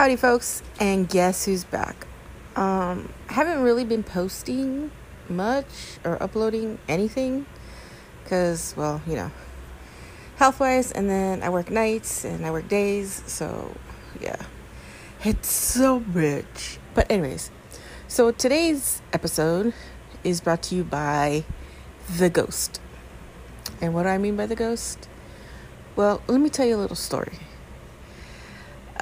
Howdy, folks, and guess who's back? Um, I haven't really been posting much or uploading anything because, well, you know, health wise, and then I work nights and I work days, so yeah, it's so rich. But, anyways, so today's episode is brought to you by The Ghost. And what do I mean by The Ghost? Well, let me tell you a little story.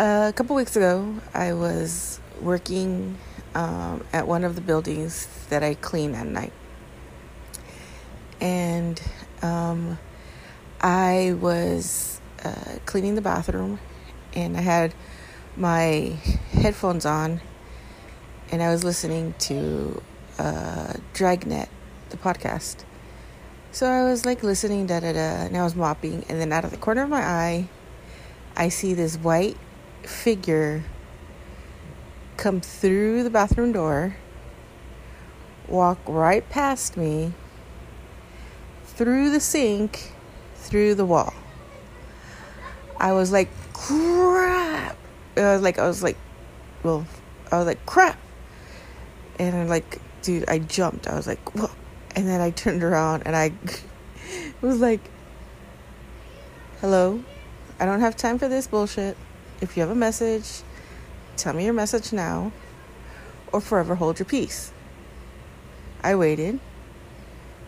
A couple weeks ago, I was working um, at one of the buildings that I clean at night. And um, I was uh, cleaning the bathroom and I had my headphones on and I was listening to uh, Dragnet, the podcast. So I was like listening, da da da, and I was mopping, and then out of the corner of my eye, I see this white figure come through the bathroom door, walk right past me, through the sink, through the wall. I was like, crap. I was like, I was like, well, I was like, crap. And I'm like, dude, I jumped. I was like, whoa. And then I turned around and I was like, hello, I don't have time for this bullshit. If you have a message, tell me your message now or forever hold your peace. I waited.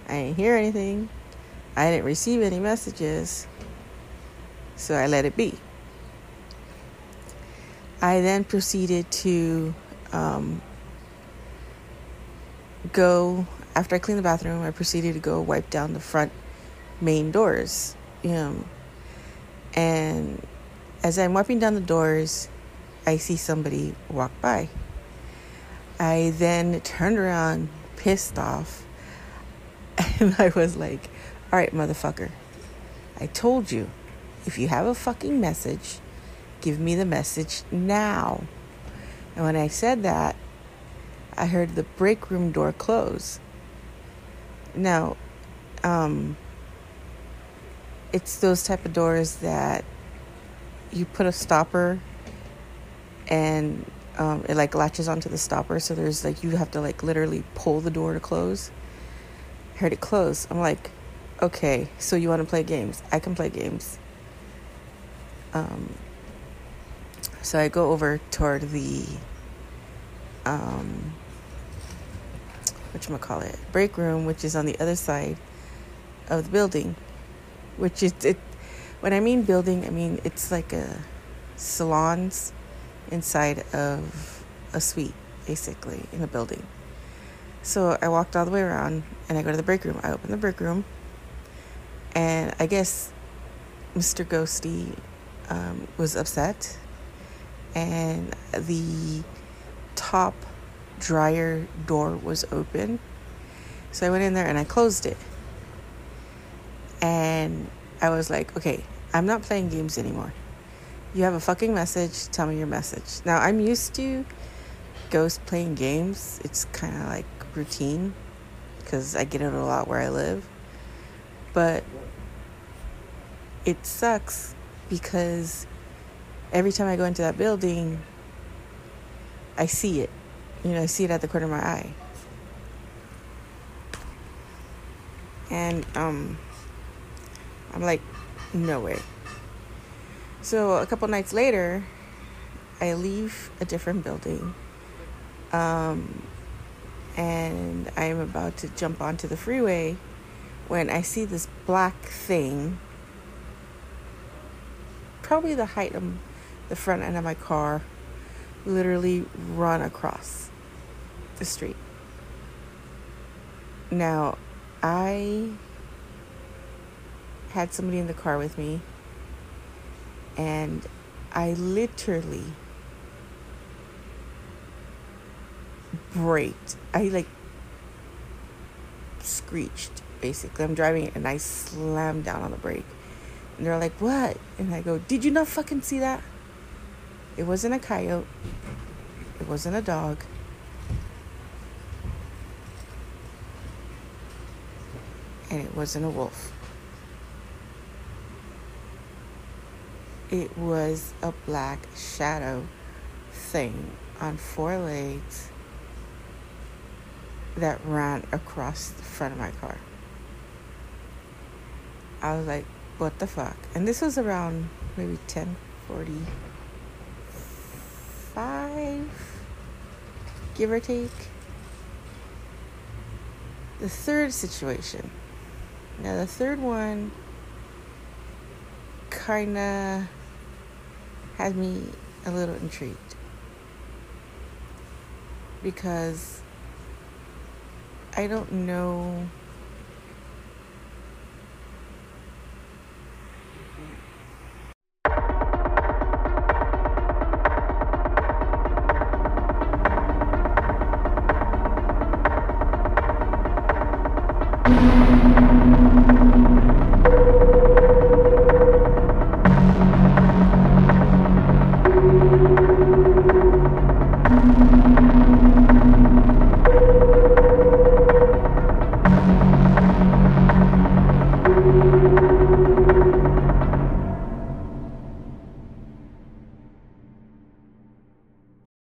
I didn't hear anything. I didn't receive any messages. So I let it be. I then proceeded to um, go, after I cleaned the bathroom, I proceeded to go wipe down the front main doors. Um, and as I'm wiping down the doors, I see somebody walk by. I then turned around, pissed off, and I was like, all right, motherfucker, I told you, if you have a fucking message, give me the message now. And when I said that, I heard the break room door close. Now, um, it's those type of doors that you put a stopper and um, it like latches onto the stopper. So there's like you have to like literally pull the door to close. I heard it close. I'm like, okay, so you want to play games? I can play games. Um, so I go over toward the um, what you call it break room, which is on the other side of the building, which is it. When I mean building, I mean it's like a salons inside of a suite, basically in a building. So I walked all the way around and I go to the break room. I open the break room, and I guess Mr. Ghosty um, was upset, and the top dryer door was open. So I went in there and I closed it. And I was like, okay, I'm not playing games anymore. You have a fucking message, tell me your message. Now, I'm used to ghosts playing games, it's kind of like routine because I get it a lot where I live. But it sucks because every time I go into that building, I see it. You know, I see it at the corner of my eye. And um I'm like, no way. So a couple nights later, I leave a different building. Um and I am about to jump onto the freeway when I see this black thing probably the height of the front end of my car literally run across the street. Now, I had somebody in the car with me, and I literally braked. I like screeched basically. I'm driving and I slammed down on the brake. And they're like, What? And I go, Did you not fucking see that? It wasn't a coyote. It wasn't a dog. And it wasn't a wolf. It was a black shadow thing on four legs that ran across the front of my car. I was like, what the fuck? And this was around maybe 1040 five, give or take. The third situation. Now, the third one kind of had me a little intrigued. Because I don't know